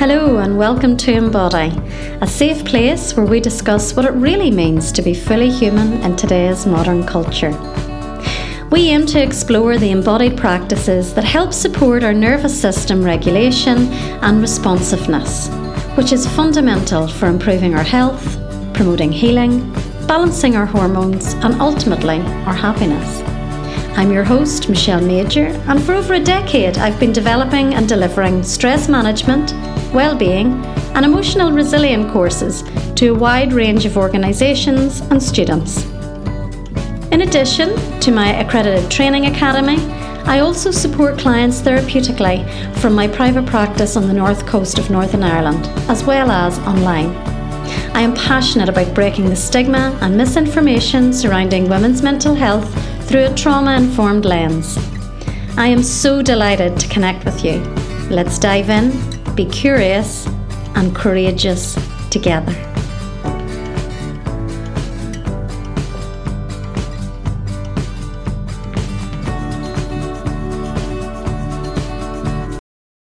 Hello, and welcome to Embody, a safe place where we discuss what it really means to be fully human in today's modern culture. We aim to explore the embodied practices that help support our nervous system regulation and responsiveness, which is fundamental for improving our health, promoting healing, balancing our hormones, and ultimately our happiness. I'm your host, Michelle Major, and for over a decade I've been developing and delivering stress management, well-being, and emotional resilience courses to a wide range of organisations and students. In addition to my accredited training academy, I also support clients therapeutically from my private practice on the north coast of Northern Ireland, as well as online. I am passionate about breaking the stigma and misinformation surrounding women's mental health through a trauma informed lens. I am so delighted to connect with you. Let's dive in, be curious, and courageous together.